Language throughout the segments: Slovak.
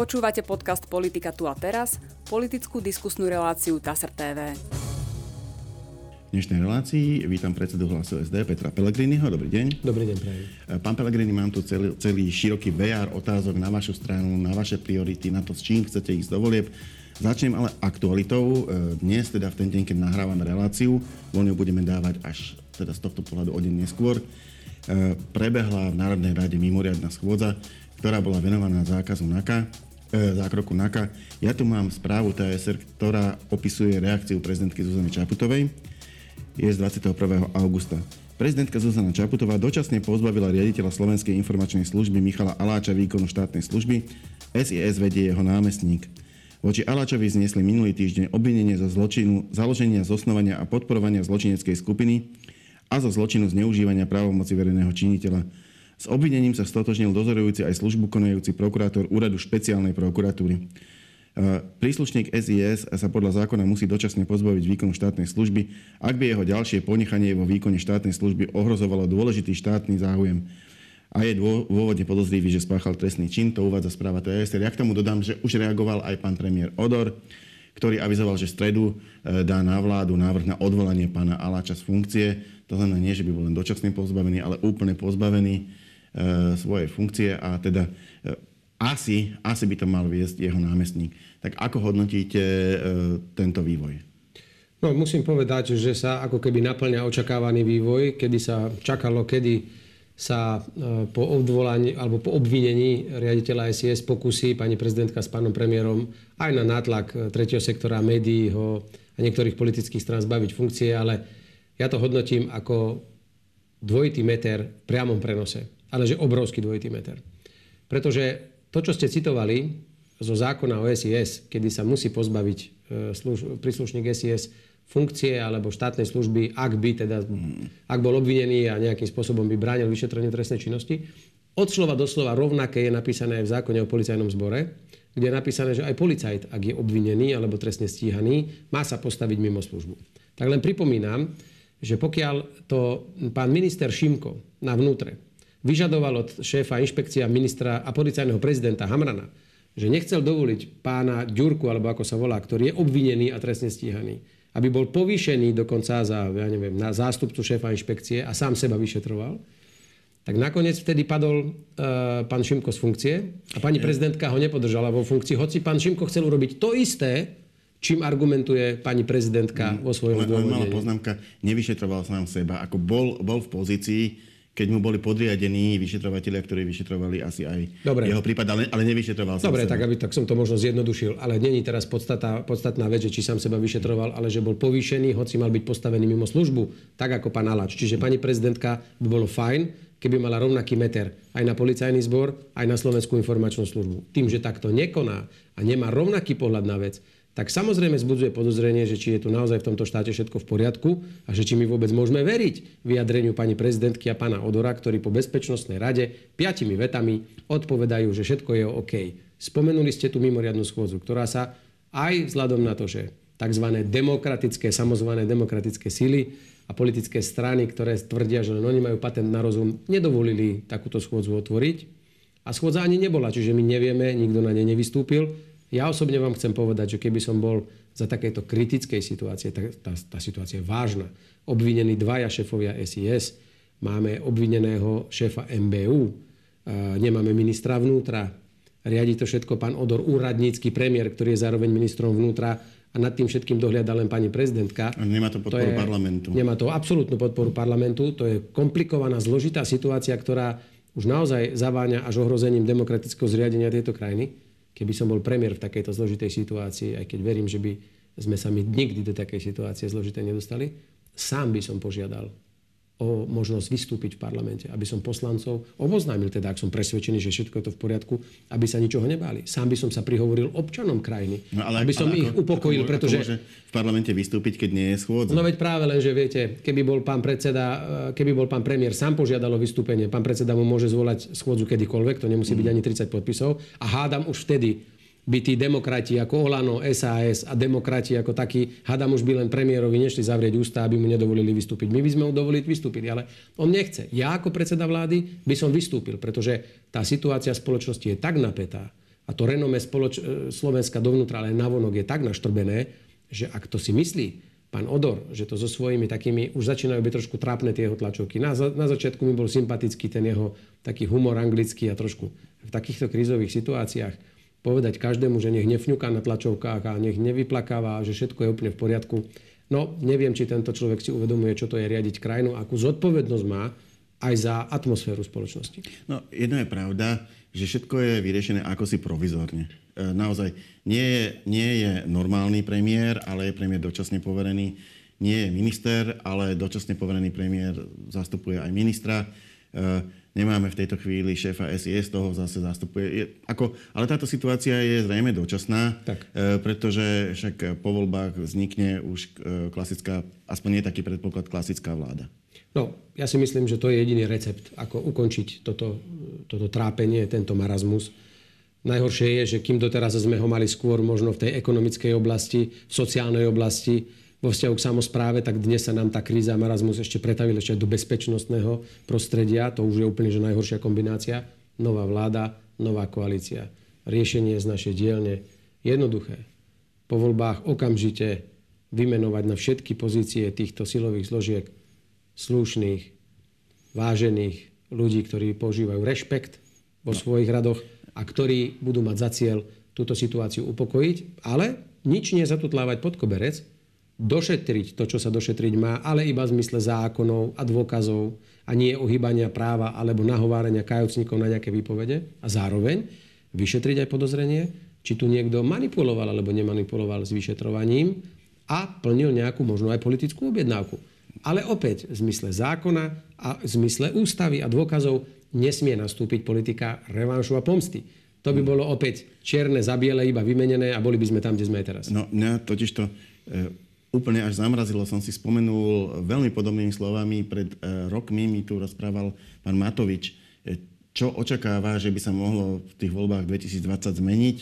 Počúvate podcast Politika tu a teraz, politickú diskusnú reláciu TASR TV. V dnešnej relácii vítam predsedu hlasu SD Petra Pellegriniho. Dobrý deň. Dobrý deň, prajem. Pán Pellegrini, mám tu celý, celý široký VR otázok na vašu stranu, na vaše priority, na to, s čím chcete ísť do volieb. Začnem ale aktualitou. Dnes, teda v ten deň, keď nahrávame reláciu, voľne budeme dávať až teda z tohto pohľadu o deň neskôr, prebehla v Národnej rade mimoriadná schôdza, ktorá bola venovaná zákazu NAKA, E, zákroku NAKA. Ja tu mám správu TSR, ktorá opisuje reakciu prezidentky Zuzany Čaputovej. Je z 21. augusta. Prezidentka Zuzana Čaputová dočasne pozbavila riaditeľa Slovenskej informačnej služby Michala Aláča výkonu štátnej služby. SIS vedie jeho námestník. Voči Aláčovi zniesli minulý týždeň obvinenie zo zločinu, založenia, zosnovania a podporovania zločineckej skupiny a zo zločinu zneužívania právomoci verejného činiteľa. S obvinením sa stotožnil dozorujúci aj službu konajúci prokurátor úradu špeciálnej prokuratúry. E, príslušník SIS sa podľa zákona musí dočasne pozbaviť výkonu štátnej služby, ak by jeho ďalšie ponechanie vo výkone štátnej služby ohrozovalo dôležitý štátny záujem a je dôvodne podozrivý, že spáchal trestný čin. To uvádza správa TSR. Ja k tomu dodám, že už reagoval aj pán premiér Odor, ktorý avizoval, že v stredu e, dá na vládu návrh na odvolanie pána Aláča z funkcie. To znamená nie, že by bol len dočasne pozbavený, ale úplne pozbavený E, svojej funkcie a teda e, asi, asi by to mal viesť jeho námestník. Tak ako hodnotíte e, tento vývoj? No, musím povedať, že sa ako keby naplňa očakávaný vývoj, kedy sa čakalo, kedy sa po odvolaní alebo po obvinení riaditeľa SIS pokusí pani prezidentka s pánom premiérom aj na nátlak tretieho sektora, médií ho a niektorých politických strán zbaviť funkcie, ale ja to hodnotím ako dvojitý meter v priamom prenose ale že obrovský dvojitý meter. Pretože to, čo ste citovali zo zákona o SIS, kedy sa musí pozbaviť e, služ- príslušník SIS funkcie alebo štátnej služby, ak by teda, ak bol obvinený a nejakým spôsobom by bránil vyšetrenie trestnej činnosti, od slova do slova rovnaké je napísané aj v zákone o policajnom zbore, kde je napísané, že aj policajt, ak je obvinený alebo trestne stíhaný, má sa postaviť mimo službu. Tak len pripomínam, že pokiaľ to pán minister Šimko na vnútre vyžadoval od šéfa inšpekcia ministra a policajného prezidenta Hamrana, že nechcel dovoliť pána Ďurku, alebo ako sa volá, ktorý je obvinený a trestne stíhaný, aby bol povýšený dokonca za, ja neviem, na zástupcu šéfa inšpekcie a sám seba vyšetroval, tak nakoniec vtedy padol uh, pán Šimko z funkcie a pani prezidentka ho nepodržala vo funkcii, hoci pán Šimko chcel urobiť to isté, čím argumentuje pani prezidentka mm, vo svojom zdôvodnení. Malá poznámka, nevyšetroval sám seba. Ako bol, bol v pozícii, keď mu boli podriadení vyšetrovateľia, ktorí vyšetrovali asi aj Dobre. jeho prípad, ale, ale nevyšetroval som Dobre, tak, aby, tak som to možno zjednodušil, ale není teraz podstata, podstatná vec, že či sám seba vyšetroval, ale že bol povýšený, hoci mal byť postavený mimo službu, tak ako pán Alač. Čiže pani prezidentka by bolo fajn, keby mala rovnaký meter aj na policajný zbor, aj na Slovenskú informačnú službu. Tým, že takto nekoná a nemá rovnaký pohľad na vec, tak samozrejme zbudzuje podozrenie, že či je tu naozaj v tomto štáte všetko v poriadku a že či my vôbec môžeme veriť vyjadreniu pani prezidentky a pána Odora, ktorí po Bezpečnostnej rade piatimi vetami odpovedajú, že všetko je OK. Spomenuli ste tú mimoriadnu schôdzu, ktorá sa aj vzhľadom na to, že tzv. demokratické, samozvané demokratické síly a politické strany, ktoré tvrdia, že len oni majú patent na rozum, nedovolili takúto schôdzu otvoriť. A schôdza ani nebola, čiže my nevieme, nikto na nej nevystúpil. Ja osobne vám chcem povedať, že keby som bol za takéto kritickej situácie, tá, tá, tá situácia je vážna, obvinení dvaja šéfovia SIS, máme obvineného šéfa MBU, nemáme ministra vnútra, riadi to všetko pán Odor, úradnícky premiér, ktorý je zároveň ministrom vnútra a nad tým všetkým dohliada len pani prezidentka. A nemá to podporu to je, parlamentu. Nemá to absolútnu podporu parlamentu. To je komplikovaná, zložitá situácia, ktorá už naozaj zaváňa až ohrozením demokratického zriadenia tejto krajiny keby som bol premiér v takejto zložitej situácii, aj keď verím, že by sme sa my nikdy do takej situácie zložitej nedostali, sám by som požiadal o možnosť vystúpiť v parlamente, aby som poslancov oboznámil, teda ak som presvedčený, že všetko je to v poriadku, aby sa ničoho nebáli. Sám by som sa prihovoril občanom krajiny, no, ale, aby som ale ich ako, upokojil, ako, pretože... Ako môže v parlamente vystúpiť, keď nie je schôdza? No veď práve len, že viete, keby bol pán predseda, eh, keby bol pán premiér sám požiadal o vystúpenie, pán predseda mu môže zvolať schôdzu kedykoľvek, to nemusí byť mm. ani 30 podpisov a hádam už vtedy by tí demokrati ako Olano, SAS a demokrati ako takí, hadam už by len premiérovi nešli zavrieť ústa, aby mu nedovolili vystúpiť. My by sme mu dovolili vystúpiť, ale on nechce. Ja ako predseda vlády by som vystúpil, pretože tá situácia spoločnosti je tak napätá, a to renome spoloč- e, Slovenska dovnútra, ale navonok je tak naštrbené, že ak to si myslí pán Odor, že to so svojimi takými, už začínajú byť trošku trápne tie jeho tlačovky. Na, na začiatku mi bol sympatický ten jeho taký humor anglický a trošku v takýchto krízových situáciách povedať každému, že nech nefňuká na tlačovkách a nech nevyplakáva, že všetko je úplne v poriadku. No, neviem, či tento človek si uvedomuje, čo to je riadiť krajinu, akú zodpovednosť má aj za atmosféru spoločnosti. No, jedno je pravda, že všetko je vyriešené ako si provizorne. E, naozaj nie je, nie je normálny premiér, ale je premiér dočasne poverený. Nie je minister, ale dočasne poverený premiér zastupuje aj ministra. E, nemáme v tejto chvíli šéfa SIS, toho zase zastupuje. Je, ako, ale táto situácia je zrejme dočasná, tak. E, pretože však po voľbách vznikne už klasická, aspoň nie taký predpoklad, klasická vláda. No, ja si myslím, že to je jediný recept, ako ukončiť toto, toto trápenie, tento marazmus. Najhoršie je, že kým doteraz sme ho mali skôr možno v tej ekonomickej oblasti, v sociálnej oblasti, vo vzťahu k samozpráve, tak dnes sa nám tá kríza a marazmus ešte pretavil ešte do bezpečnostného prostredia. To už je úplne že najhoršia kombinácia. Nová vláda, nová koalícia. Riešenie z našej dielne jednoduché. Po voľbách okamžite vymenovať na všetky pozície týchto silových zložiek slušných, vážených ľudí, ktorí používajú rešpekt vo svojich radoch a ktorí budú mať za cieľ túto situáciu upokojiť, ale nič nie zatutlávať pod koberec, došetriť to, čo sa došetriť má, ale iba v zmysle zákonov a dôkazov a nie ohýbania práva alebo nahovárania kajúcnikov na nejaké výpovede a zároveň vyšetriť aj podozrenie, či tu niekto manipuloval alebo nemanipuloval s vyšetrovaním a plnil nejakú možno aj politickú objednávku. Ale opäť v zmysle zákona a v zmysle ústavy a dôkazov nesmie nastúpiť politika revanšu a pomsty. To by bolo opäť čierne za biele, iba vymenené a boli by sme tam, kde sme aj teraz. No, mňa totiž to e, úplne až zamrazilo. Som si spomenul veľmi podobnými slovami. Pred e, rokmi mi tu rozprával pán Matovič, e, čo očakáva, že by sa mohlo v tých voľbách 2020 zmeniť.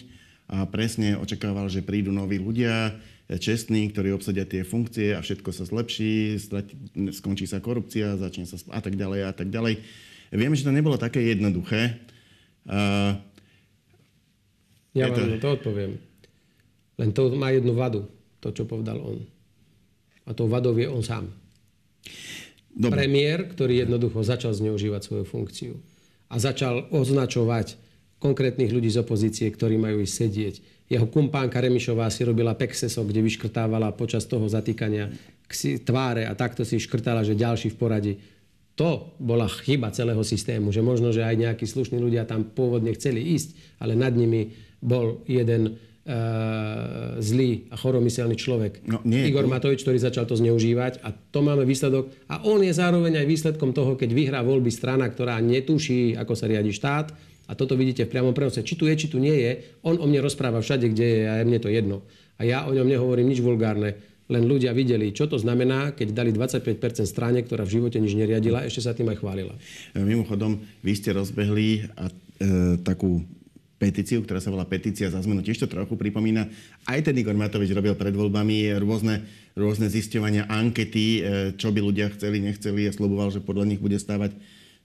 A presne očakával, že prídu noví ľudia, čestní, ktorí obsadia tie funkcie a všetko sa zlepší, skončí sa korupcia, začne sa a tak ďalej a tak ďalej. Viem, že to nebolo také jednoduché. Uh, ja vám to... to odpoviem. Len to má jednu vadu, to, čo povedal on. A tou vadou je on sám. Dobre. Premiér, ktorý jednoducho začal zneužívať svoju funkciu a začal označovať konkrétnych ľudí z opozície, ktorí majú ísť sedieť. Jeho kumpánka Remišová si robila pexeso, kde vyškrtávala počas toho zatýkania tváre a takto si škrtala, že ďalší v poradí. To bola chyba celého systému, že možno, že aj nejakí slušní ľudia tam pôvodne chceli ísť, ale nad nimi bol jeden zlý a choromyselný človek. No, nie, Igor to... Matovič, ktorý začal to zneužívať a to máme výsledok. A on je zároveň aj výsledkom toho, keď vyhrá voľby strana, ktorá netuší, ako sa riadi štát, a toto vidíte v priamom prenose. Či tu je, či tu nie je, on o mne rozpráva všade, kde je a mne to jedno. A ja o ňom nehovorím nič vulgárne. Len ľudia videli, čo to znamená, keď dali 25% strane, ktorá v živote nič neriadila, ešte sa tým aj chválila. Mimochodom, vy ste rozbehli a, e, takú petíciu, ktorá sa volá Petícia za zmenu. Tiež to trochu pripomína. Aj ten Igor Matovič robil pred voľbami rôzne, rôzne zisťovania, ankety, e, čo by ľudia chceli, nechceli a sloboval, že podľa nich bude stávať,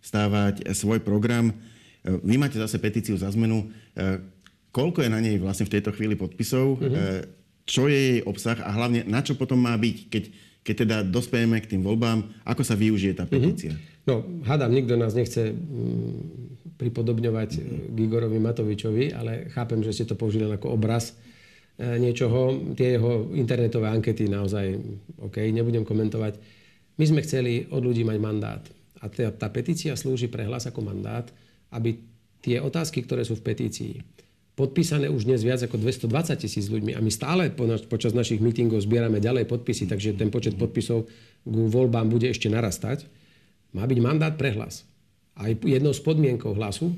stávať svoj program. Vy máte zase petíciu za zmenu. E, koľko je na nej vlastne v tejto chvíli podpisov? Mm-hmm. Čo je jej obsah a hlavne na čo potom má byť, keď, keď teda dospejeme k tým voľbám? Ako sa využije tá mhm. petícia? Mm-hmm. No, hádam, nikto nás nechce mm, pripodobňovať mm-hmm. Gigorovi Matovičovi, ale chápem, že ste to použili ako obraz niečoho. Tie jeho internetové ankety naozaj, OK, nebudem komentovať. My sme chceli od ľudí mať mandát. A tá, tá petícia slúži pre hlas ako mandát aby tie otázky, ktoré sú v petícii, podpísané už dnes viac ako 220 tisíc ľuďmi a my stále počas našich mítingov zbierame ďalej podpisy, takže ten počet podpisov k voľbám bude ešte narastať, má byť mandát pre hlas. A jednou z podmienkov hlasu,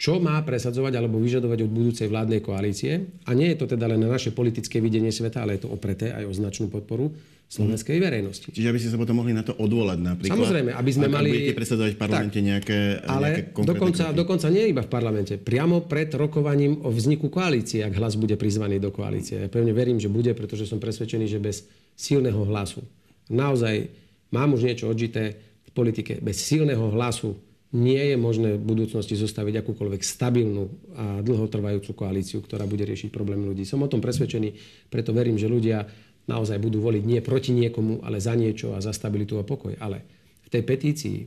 čo má presadzovať alebo vyžadovať od budúcej vládnej koalície. A nie je to teda len na naše politické videnie sveta, ale je to opreté aj o značnú podporu slovenskej mm. verejnosti. Čiže aby ste sa potom mohli na to odvolať napríklad. Samozrejme, aby sme mali... budete presadzovať v parlamente tak, nejaké, ale nejaké dokonca, dokonca nie iba v parlamente. Priamo pred rokovaním o vzniku koalície, ak hlas bude prizvaný do koalície. Ja pevne verím, že bude, pretože som presvedčený, že bez silného hlasu, naozaj mám už niečo odžité v politike, bez silného hlasu nie je možné v budúcnosti zostaviť akúkoľvek stabilnú a dlhotrvajúcu koalíciu, ktorá bude riešiť problémy ľudí. Som o tom presvedčený, preto verím, že ľudia naozaj budú voliť nie proti niekomu, ale za niečo a za stabilitu a pokoj. Ale v tej petícii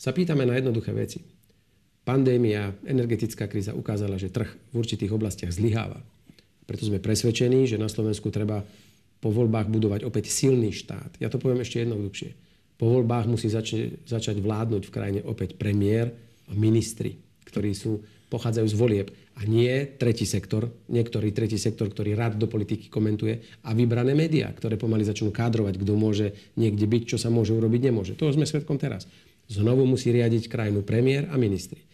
sa pýtame na jednoduché veci. Pandémia, energetická kríza ukázala, že trh v určitých oblastiach zlyháva. Preto sme presvedčení, že na Slovensku treba po voľbách budovať opäť silný štát. Ja to poviem ešte jednoduchšie po voľbách musí začať, začať vládnuť v krajine opäť premiér a ministri, ktorí sú, pochádzajú z volieb. A nie tretí sektor, niektorý tretí sektor, ktorý rád do politiky komentuje a vybrané médiá, ktoré pomaly začnú kádrovať, kto môže niekde byť, čo sa môže urobiť, nemôže. Toho sme svetkom teraz. Znovu musí riadiť krajinu premiér a ministri.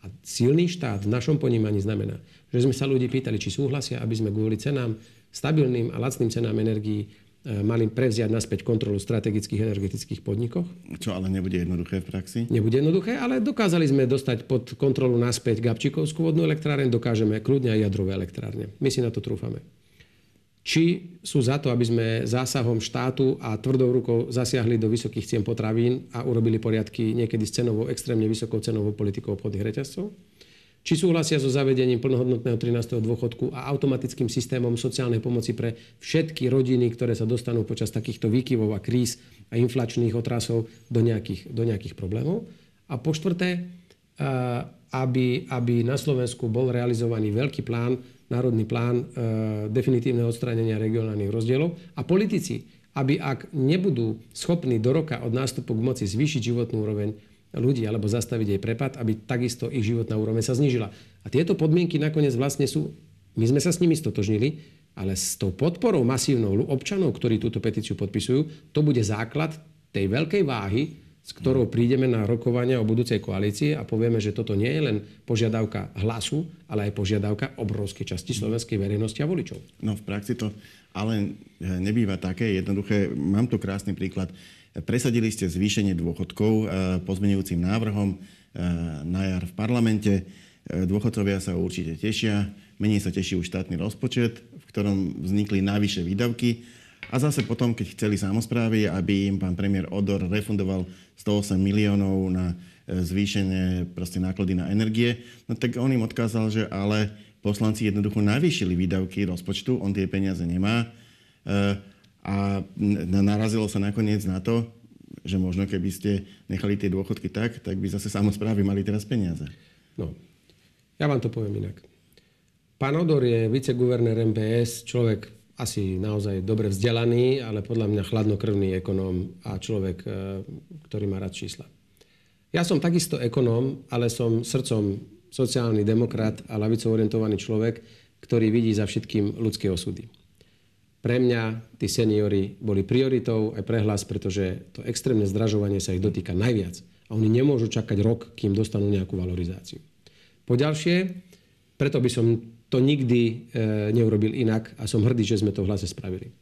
A silný štát v našom ponímaní znamená, že sme sa ľudí pýtali, či súhlasia, aby sme kvôli cenám, stabilným a lacným cenám energií mali prevziať naspäť kontrolu strategických energetických podnikoch. Čo ale nebude jednoduché v praxi? Nebude jednoduché, ale dokázali sme dostať pod kontrolu naspäť Gabčíkovskú vodnú elektráreň, dokážeme kľudne aj jadrové elektrárne. My si na to trúfame. Či sú za to, aby sme zásahom štátu a tvrdou rukou zasiahli do vysokých cien potravín a urobili poriadky niekedy s cenovou, extrémne vysokou cenovou politikou obchodných reťazcov? Či súhlasia so zavedením plnohodnotného 13. dôchodku a automatickým systémom sociálnej pomoci pre všetky rodiny, ktoré sa dostanú počas takýchto výkyvov a kríz a inflačných otrasov do nejakých, do nejakých problémov. A po štvrté, aby, aby na Slovensku bol realizovaný veľký plán, národný plán definitívneho odstránenia regionálnych rozdielov a politici, aby ak nebudú schopní do roka od nástupu k moci zvýšiť životnú úroveň, ľudí alebo zastaviť jej prepad, aby takisto ich životná úroveň sa znížila. A tieto podmienky nakoniec vlastne sú, my sme sa s nimi stotožnili, ale s tou podporou masívnou občanov, ktorí túto petíciu podpisujú, to bude základ tej veľkej váhy, s ktorou prídeme na rokovania o budúcej koalícii a povieme, že toto nie je len požiadavka hlasu, ale aj požiadavka obrovskej časti slovenskej verejnosti a voličov. No v praxi to ale nebýva také jednoduché. Mám tu krásny príklad. Presadili ste zvýšenie dôchodkov e, pozmenujúcim návrhom e, na jar v parlamente. Dôchodcovia sa určite tešia. Menej sa teší už štátny rozpočet, v ktorom vznikli najvyššie výdavky. A zase potom, keď chceli samozprávy, aby im pán premiér Odor refundoval 108 miliónov na zvýšenie proste náklady na energie, no tak on im odkázal, že ale poslanci jednoducho navýšili výdavky rozpočtu, on tie peniaze nemá a narazilo sa nakoniec na to, že možno keby ste nechali tie dôchodky tak, tak by zase samozprávy mali teraz peniaze. No, ja vám to poviem inak. Pán Odor je viceguvernér MPS, človek asi naozaj dobre vzdelaný, ale podľa mňa chladnokrvný ekonóm a človek, e, ktorý má rád čísla. Ja som takisto ekonóm, ale som srdcom sociálny demokrat a lavico orientovaný človek, ktorý vidí za všetkým ľudské osudy. Pre mňa tí seniory boli prioritou aj pre hlas, pretože to extrémne zdražovanie sa ich dotýka najviac. A oni nemôžu čakať rok, kým dostanú nejakú valorizáciu. Po ďalšie, preto by som to nikdy e, neurobil inak a som hrdý, že sme to v hlase spravili.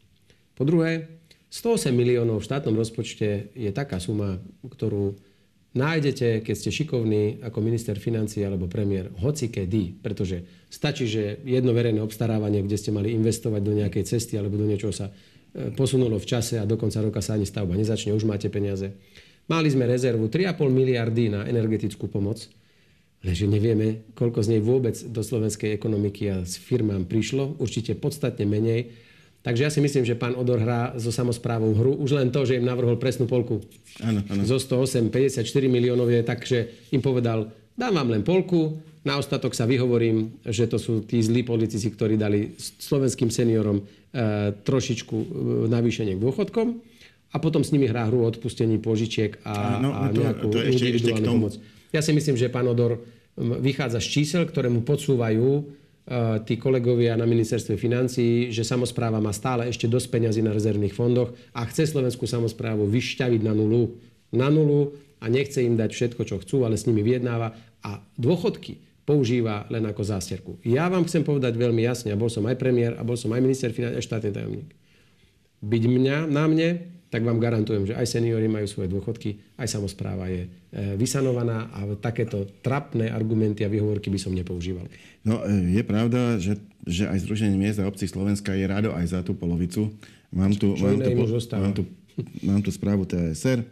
Po druhé, 108 miliónov v štátnom rozpočte je taká suma, ktorú nájdete, keď ste šikovní ako minister financí alebo premiér, hoci kedy, pretože stačí, že jedno verejné obstarávanie, kde ste mali investovať do nejakej cesty alebo do niečoho sa e, posunulo v čase a do konca roka sa ani stavba nezačne, už máte peniaze. Mali sme rezervu 3,5 miliardy na energetickú pomoc, lenže nevieme, koľko z nej vôbec do slovenskej ekonomiky a s firmám prišlo, určite podstatne menej, Takže ja si myslím, že pán Odor hrá so samozprávou hru. Už len to, že im navrhol presnú polku. Ano, ano. Zo 108, 54 miliónov je tak, že im povedal, dám vám len polku, na ostatok sa vyhovorím, že to sú tí zlí politici, ktorí dali slovenským seniorom e, trošičku e, navýšenie k dôchodkom a potom s nimi hrá hru o odpustení požičiek a, no, a nejakú to, to ešte, ešte pomoc. Ja si myslím, že pán Odor vychádza z čísel, ktoré mu podsúvajú tí kolegovia na ministerstve financií, že samozpráva má stále ešte dosť peňazí na rezervných fondoch a chce slovenskú samozprávu vyšťaviť na nulu, na nulu a nechce im dať všetko, čo chcú, ale s nimi vyjednáva a dôchodky používa len ako zásterku. Ja vám chcem povedať veľmi jasne, a bol som aj premiér, a bol som aj minister financí, a štátny tajomník. Byť mňa, na mne tak vám garantujem, že aj seniory majú svoje dôchodky, aj samozpráva je e, vysanovaná a takéto trapné argumenty a výhovorky by som nepoužíval. No, e, je pravda, že, že aj Združenie miest a obcí Slovenska je rado aj za tú polovicu. Mám tu, mám tu, mám tu, mám tu správu TSR.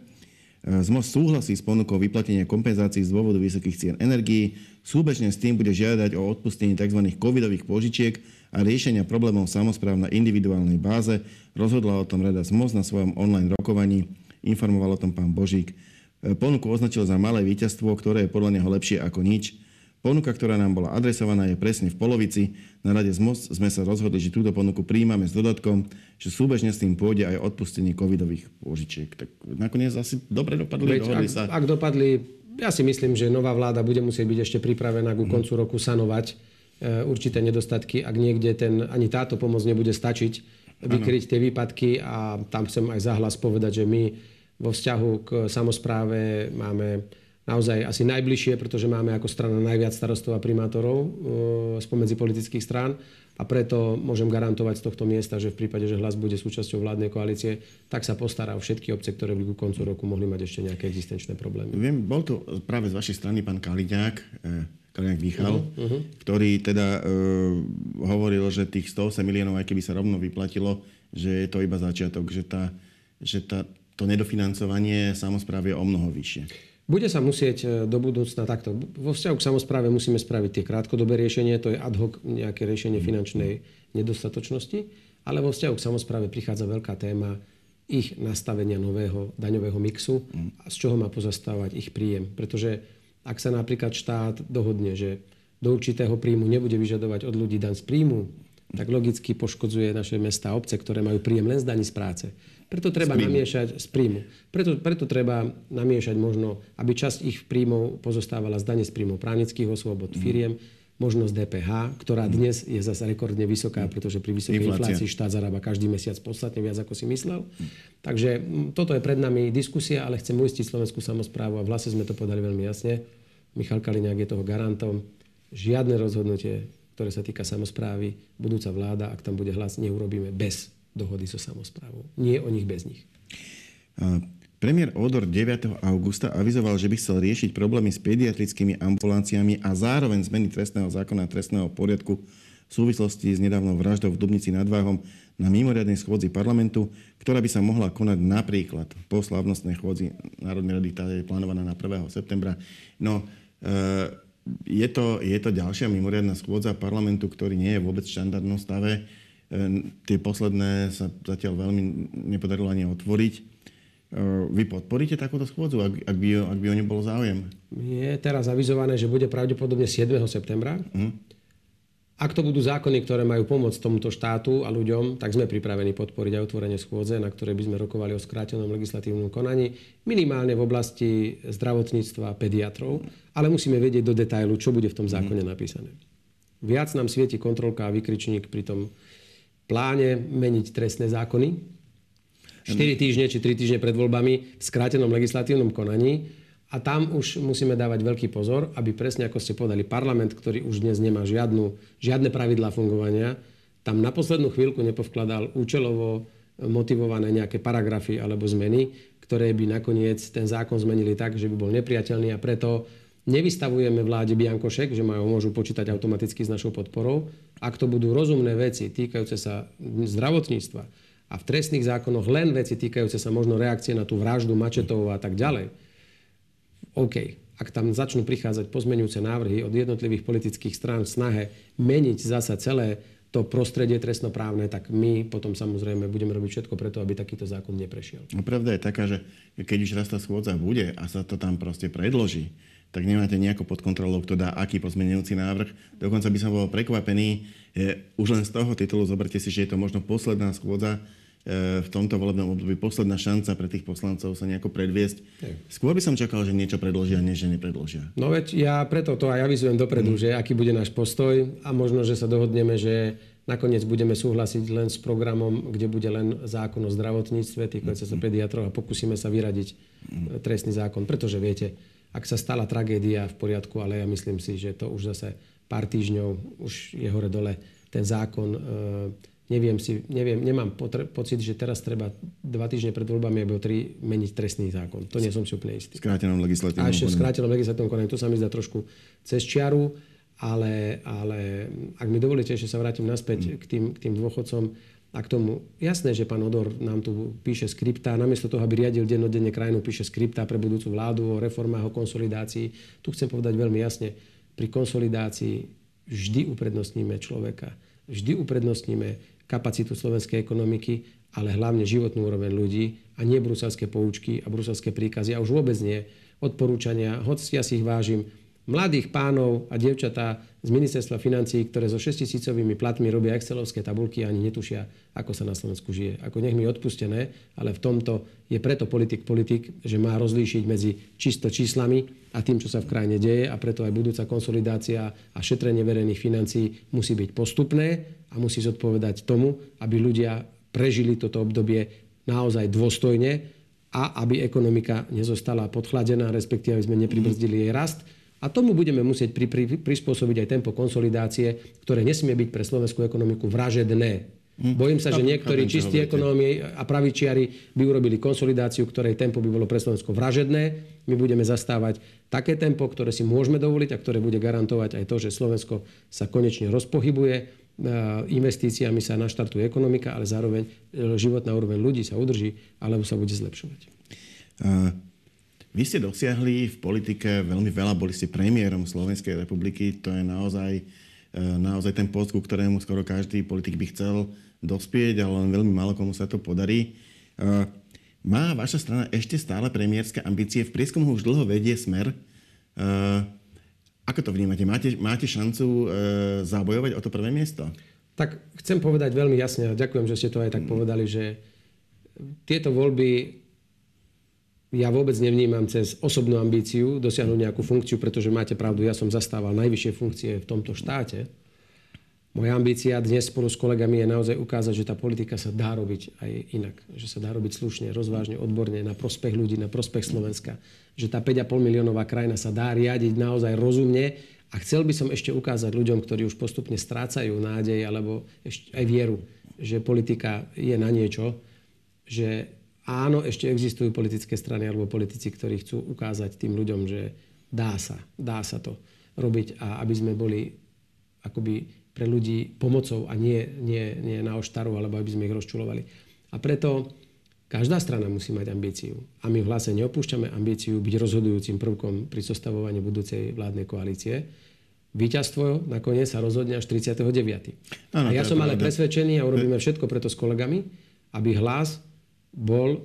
ZMOS súhlasí s ponukou vyplatenia kompenzácií z dôvodu vysokých cien energií. Súbežne s tým bude žiadať o odpustenie tzv. covidových požičiek a riešenia problémov samozpráv na individuálnej báze. Rozhodla o tom rada ZMOS na svojom online rokovaní. Informoval o tom pán Božík. Ponuku označil za malé víťazstvo, ktoré je podľa neho lepšie ako nič. Ponuka, ktorá nám bola adresovaná, je presne v polovici. Na rade z sme sa rozhodli, že túto ponuku príjmame s dodatkom, že súbežne s tým pôjde aj odpustenie covidových pôžičiek. Tak nakoniec asi dobre dopadli, Veď, ak, sa. Ak dopadli, ja si myslím, že nová vláda bude musieť byť ešte pripravená ku koncu roku sanovať e, určité nedostatky, ak niekde ten, ani táto pomoc nebude stačiť vykryť tie výpadky a tam chcem aj zahlas povedať, že my vo vzťahu k samozpráve máme naozaj asi najbližšie, pretože máme ako strana najviac starostov a primátorov e, spomedzi politických strán a preto môžem garantovať z tohto miesta, že v prípade, že hlas bude súčasťou vládnej koalície, tak sa postará o všetky obce, ktoré by ku koncu roku mohli mať ešte nejaké existenčné problémy. Viem, bol to práve z vašej strany pán Kaliďák, Kaliňák Výchal, uh-huh, uh-huh. ktorý teda e, hovoril, že tých 108 miliónov, aj keby sa rovno vyplatilo, že je to iba začiatok, že, tá, že tá, to nedofinancovanie samozprávy je o mnoho vyššie. Bude sa musieť e, do budúcna takto. Vo vzťahu k samozpráve musíme spraviť tie krátkodobé riešenie, to je ad hoc nejaké riešenie finančnej nedostatočnosti, ale vo vzťahu k samozpráve prichádza veľká téma ich nastavenia nového daňového mixu z čoho má pozastávať ich príjem. Pretože ak sa napríklad štát dohodne, že do určitého príjmu nebude vyžadovať od ľudí daň z príjmu, tak logicky poškodzuje naše mesta a obce, ktoré majú príjem len z daní z práce. Preto treba namiešať z príjmu. Preto, preto treba namiešať možno, aby časť ich príjmov pozostávala z dane z príjmov právnických osôb od firiem, možnosť DPH, ktorá dnes je zase rekordne vysoká, pretože pri vysokej Inflácia. inflácii štát zarába každý mesiac podstatne viac, ako si myslel. Takže toto je pred nami diskusia, ale chcem uistiť slovenskú samozprávu a v hlase sme to povedali veľmi jasne. Michal Kaliňák je toho garantom. Žiadne rozhodnutie, ktoré sa týka samozprávy, budúca vláda, ak tam bude hlas, neurobíme bez dohody so samozprávou. Nie o nich bez nich. Premiér Odor 9. augusta avizoval, že by chcel riešiť problémy s pediatrickými ambulanciami a zároveň zmeny trestného zákona a trestného poriadku v súvislosti s nedávnou vraždou v Dubnici nad Váhom na mimoriadnej schôdzi parlamentu, ktorá by sa mohla konať napríklad po slavnostnej chôdzi Národnej rady, tá je plánovaná na 1. septembra. No, e, je to, je to ďalšia mimoriadná schôdza parlamentu, ktorý nie je vôbec v štandardnom stave Ehm, tie posledné sa zatiaľ veľmi nepodarilo ani otvoriť. Vy podporíte takúto schôdzu, ak, ak, by, ak by o ňu bol záujem? Je teraz avizované, že bude pravdepodobne 7. septembra. Mm. Ak to budú zákony, ktoré majú pomôcť tomuto štátu a ľuďom, tak sme pripravení podporiť aj otvorenie schôdze, na ktorej by sme rokovali o skrátenom legislatívnom konaní, minimálne v oblasti zdravotníctva a pediatrov, ale musíme vedieť do detailu, čo bude v tom zákone mm. napísané. Viac nám svieti kontrolka a vykričník pri tom pláne meniť trestné zákony. 4 týždne či 3 týždne pred voľbami v skrátenom legislatívnom konaní. A tam už musíme dávať veľký pozor, aby presne ako ste povedali, parlament, ktorý už dnes nemá žiadnu, žiadne pravidlá fungovania, tam na poslednú chvíľku nepovkladal účelovo motivované nejaké paragrafy alebo zmeny, ktoré by nakoniec ten zákon zmenili tak, že by bol nepriateľný a preto Nevystavujeme vláde Biankošek, že majú, môžu počítať automaticky s našou podporou. Ak to budú rozumné veci týkajúce sa zdravotníctva a v trestných zákonoch len veci týkajúce sa možno reakcie na tú vraždu mačetov a tak ďalej, OK. Ak tam začnú prichádzať pozmenujúce návrhy od jednotlivých politických strán v snahe meniť zasa celé to prostredie trestnoprávne, tak my potom samozrejme budeme robiť všetko preto, aby takýto zákon neprešiel. No, pravda je taká, že keď už raz tá schôdza bude a sa to tam proste predloží, tak nemáte nejako pod kontrolou, kto dá aký pozmenujúci návrh. Dokonca by som bol prekvapený, je, už len z toho titulu zoberte si, že je to možno posledná schôdza v tomto volebnom období, posledná šanca pre tých poslancov sa nejako predviesť. Skôr by som čakal, že niečo predložia, než že nepredložia. No veď ja preto to aj avizujem dopredu, mm. že aký bude náš postoj a možno, že sa dohodneme, že nakoniec budeme súhlasiť len s programom, kde bude len zákon o zdravotníctve týkajúce sa mhm. pediatrov a pokúsime sa vyradiť mm. trestný zákon, pretože viete, ak sa stala tragédia v poriadku, ale ja myslím si, že to už zase pár týždňov už je hore dole ten zákon. E, neviem si, neviem, nemám potre- pocit, že teraz treba dva týždne pred voľbami alebo tri meniť trestný zákon. To nie som si úplne istý. Skrátenom legislatívnom A ešte v skrátenom legislatívnom konaní. To sa mi zdá trošku cez čiaru, ale, ale ak mi dovolíte, že sa vrátim naspäť mm. k, tým, k tým dôchodcom. A k tomu, jasné, že pán Odor nám tu píše skripta, namiesto toho, aby riadil dennodenne krajinu, píše skripta pre budúcu vládu o reformách, o konsolidácii. Tu chcem povedať veľmi jasne, pri konsolidácii vždy uprednostníme človeka, vždy uprednostníme kapacitu slovenskej ekonomiky, ale hlavne životnú úroveň ľudí a nie bruselské poučky a bruselské príkazy a už vôbec nie odporúčania, hoď ja si ich vážim, mladých pánov a dievčatá z ministerstva financií, ktoré so 6 tisícovými platmi robia excelovské tabulky a ani netušia, ako sa na Slovensku žije. Ako nech mi odpustené, ale v tomto je preto politik politik, že má rozlíšiť medzi čisto číslami a tým, čo sa v krajine deje a preto aj budúca konsolidácia a šetrenie verejných financií musí byť postupné a musí zodpovedať tomu, aby ľudia prežili toto obdobie naozaj dôstojne a aby ekonomika nezostala podchladená, respektíve aby sme nepribrzdili jej rast a tomu budeme musieť pri, pri, prispôsobiť aj tempo konsolidácie, ktoré nesmie byť pre slovenskú ekonomiku vražedné. Hm. Bojím sa, že niektorí čistí ekonómie a pravičiari by urobili konsolidáciu, ktorej tempo by bolo pre Slovensko vražedné. My budeme zastávať také tempo, ktoré si môžeme dovoliť a ktoré bude garantovať aj to, že Slovensko sa konečne rozpohybuje, e, investíciami sa naštartuje ekonomika, ale zároveň e, životná úroveň ľudí sa udrží alebo sa bude zlepšovať. Uh... Vy ste dosiahli v politike veľmi veľa, boli ste premiérom Slovenskej republiky, to je naozaj, e, naozaj ten post, ku ktorému skoro každý politik by chcel dospieť, ale len veľmi málo komu sa to podarí. E, má vaša strana ešte stále premiérske ambície? V prieskumu už dlho vedie smer. E, ako to vnímate? Máte, máte šancu zabojovať o to prvé miesto? Tak chcem povedať veľmi jasne, a ďakujem, že ste to aj tak povedali, že tieto voľby ja vôbec nevnímam cez osobnú ambíciu dosiahnuť nejakú funkciu, pretože máte pravdu, ja som zastával najvyššie funkcie v tomto štáte. Moja ambícia dnes spolu s kolegami je naozaj ukázať, že tá politika sa dá robiť aj inak. Že sa dá robiť slušne, rozvážne, odborne, na prospech ľudí, na prospech Slovenska. Že tá 5,5 miliónová krajina sa dá riadiť naozaj rozumne. A chcel by som ešte ukázať ľuďom, ktorí už postupne strácajú nádej alebo ešte aj vieru, že politika je na niečo, že áno, ešte existujú politické strany alebo politici, ktorí chcú ukázať tým ľuďom, že dá sa, dá sa to robiť a aby sme boli akoby pre ľudí pomocou a nie, nie, nie na oštaru, alebo aby sme ich rozčulovali. A preto každá strana musí mať ambíciu. A my v hlase neopúšťame ambíciu byť rozhodujúcim prvkom pri zostavovaní budúcej vládnej koalície. Výťazstvo nakoniec sa rozhodne až 39. Ano, a ja som ale presvedčený a urobíme všetko preto s kolegami, aby hlas bol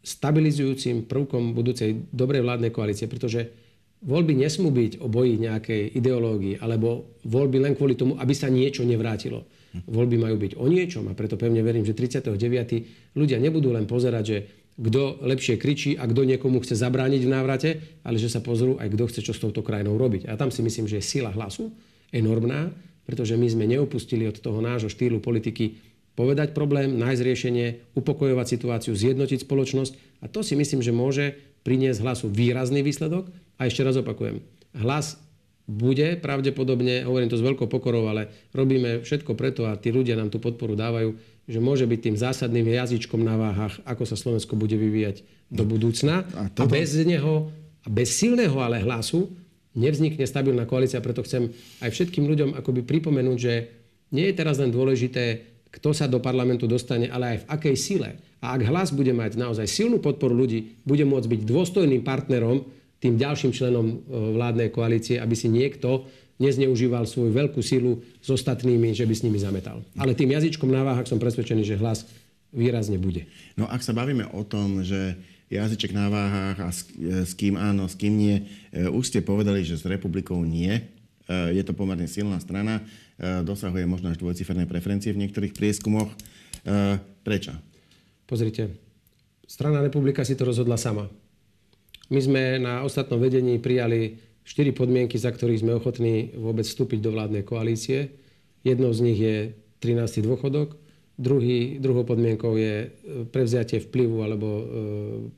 stabilizujúcim prvkom budúcej dobrej vládnej koalície, pretože voľby nesmú byť o boji nejakej ideológii, alebo voľby len kvôli tomu, aby sa niečo nevrátilo. Voľby majú byť o niečom a preto pevne verím, že 39. ľudia nebudú len pozerať, že kto lepšie kričí a kto niekomu chce zabrániť v návrate, ale že sa pozrú aj kto chce čo s touto krajinou robiť. A tam si myslím, že je sila hlasu enormná, pretože my sme neupustili od toho nášho štýlu politiky povedať problém, nájsť riešenie, upokojovať situáciu, zjednotiť spoločnosť. A to si myslím, že môže priniesť hlasu výrazný výsledok. A ešte raz opakujem, hlas bude pravdepodobne, hovorím to s veľkou pokorou, ale robíme všetko preto a tí ľudia nám tú podporu dávajú, že môže byť tým zásadným jazyčkom na váhach, ako sa Slovensko bude vyvíjať do budúcna. A, toto... a bez neho, a bez silného ale hlasu nevznikne stabilná koalícia. Preto chcem aj všetkým ľuďom akoby pripomenúť, že nie je teraz len dôležité kto sa do parlamentu dostane, ale aj v akej sile. A ak hlas bude mať naozaj silnú podporu ľudí, bude môcť byť dôstojným partnerom tým ďalším členom e, vládnej koalície, aby si niekto nezneužíval svoju veľkú silu s ostatnými, že by s nimi zametal. Ale tým jazyčkom na váhach som presvedčený, že hlas výrazne bude. No ak sa bavíme o tom, že jazyček na váhach a s, e, s kým áno, s kým nie, e, už ste povedali, že s republikou nie. Je to pomerne silná strana. Eh, dosahuje možno až dvojciferné preferencie v niektorých prieskumoch. Eh, prečo? Pozrite, strana republika si to rozhodla sama. My sme na ostatnom vedení prijali štyri podmienky, za ktorých sme ochotní vôbec vstúpiť do vládnej koalície. Jednou z nich je 13. dôchodok, Druhý, druhou podmienkou je eh, prevziatie vplyvu alebo,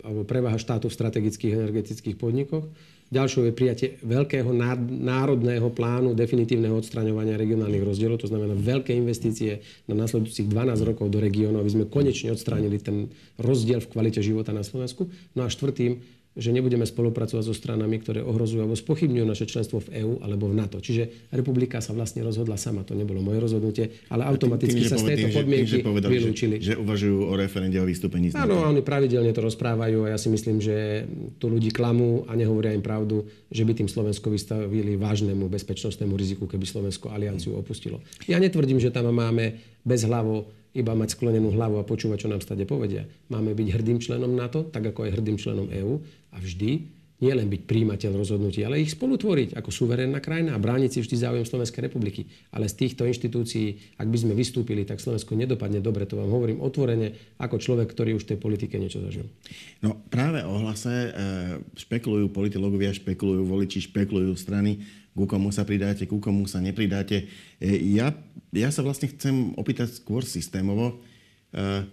alebo prevaha štátu v strategických energetických podnikoch. Ďalšou je prijatie veľkého národného plánu definitívneho odstraňovania regionálnych rozdielov, to znamená veľké investície na nasledujúcich 12 rokov do regiónov, aby sme konečne odstránili ten rozdiel v kvalite života na Slovensku. No a štvrtým že nebudeme spolupracovať so stranami, ktoré ohrozujú alebo spochybňujú naše členstvo v EÚ alebo v NATO. Čiže republika sa vlastne rozhodla sama, to nebolo moje rozhodnutie, ale automaticky tým, sa z tejto tým, podmienky tým, že povedali, vylúčili. Že, že uvažujú o referende o vystúpení z NATO. Áno, oni pravidelne to rozprávajú a ja si myslím, že tu ľudí klamú a nehovoria im pravdu, že by tým Slovensko vystavili vážnemu bezpečnostnému riziku, keby Slovensko alianciu opustilo. Ja netvrdím, že tam máme bezhlavo iba mať sklonenú hlavu a počúvať, čo nám stade povedia. Máme byť hrdým členom NATO, tak ako aj hrdým členom EÚ a vždy nie len byť príjimateľ rozhodnutí, ale ich spolutvoriť ako suverénna krajina a brániť si vždy záujem Slovenskej republiky. Ale z týchto inštitúcií, ak by sme vystúpili, tak Slovensko nedopadne dobre. To vám hovorím otvorene ako človek, ktorý už v tej politike niečo zažil. No práve o hlase e, špekulujú politológovia, špekulujú voliči, špekulujú strany ku komu sa pridáte, ku komu sa nepridáte. E, ja, ja sa vlastne chcem opýtať skôr systémovo, e,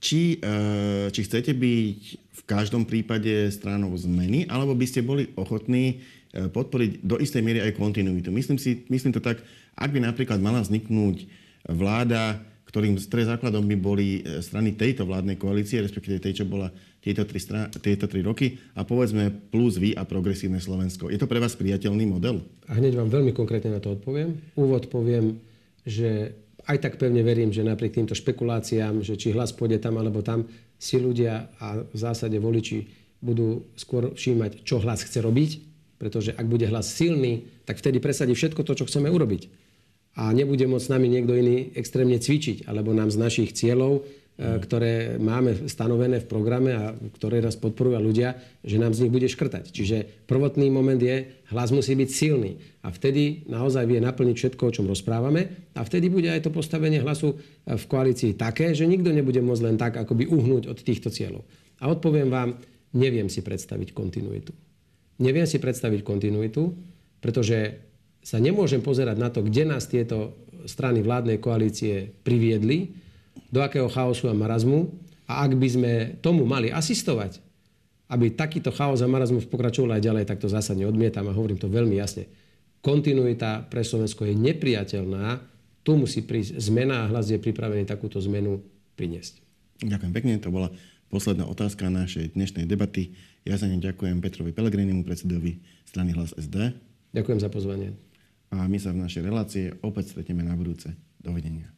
či, e, či chcete byť v každom prípade stranou zmeny, alebo by ste boli ochotní podporiť do istej miery aj kontinuitu. Myslím, si, myslím to tak, ak by napríklad mala vzniknúť vláda, ktorým z základom by boli strany tejto vládnej koalície, respektíve tej, čo bola tieto tri, strá, tieto tri roky a povedzme plus vy a progresívne Slovensko. Je to pre vás priateľný model? A hneď vám veľmi konkrétne na to odpoviem. Úvod poviem, že aj tak pevne verím, že napriek týmto špekuláciám, že či hlas pôjde tam alebo tam, si ľudia a v zásade voliči budú skôr všímať, čo hlas chce robiť, pretože ak bude hlas silný, tak vtedy presadí všetko to, čo chceme urobiť. A nebude môcť s nami niekto iný extrémne cvičiť, alebo nám z našich cieľov E, ktoré máme stanovené v programe a ktoré nás podporujú ľudia, že nám z nich bude škrtať. Čiže prvotný moment je, hlas musí byť silný. A vtedy naozaj vie naplniť všetko, o čom rozprávame. A vtedy bude aj to postavenie hlasu e, v koalícii také, že nikto nebude môcť len tak akoby uhnúť od týchto cieľov. A odpoviem vám, neviem si predstaviť kontinuitu. Neviem si predstaviť kontinuitu, pretože sa nemôžem pozerať na to, kde nás tieto strany vládnej koalície priviedli, do akého chaosu a marazmu. A ak by sme tomu mali asistovať, aby takýto chaos a marazmus pokračoval aj ďalej, tak to zásadne odmietam a hovorím to veľmi jasne. Kontinuita pre Slovensko je nepriateľná. Tu musí prísť zmena a hlas je pripravený takúto zmenu priniesť. Ďakujem pekne. To bola posledná otázka našej dnešnej debaty. Ja za ne ďakujem Petrovi Pelegrinimu, predsedovi strany Hlas SD. Ďakujem za pozvanie a my sa v našej relácie opäť stretneme na budúce. Dovidenia.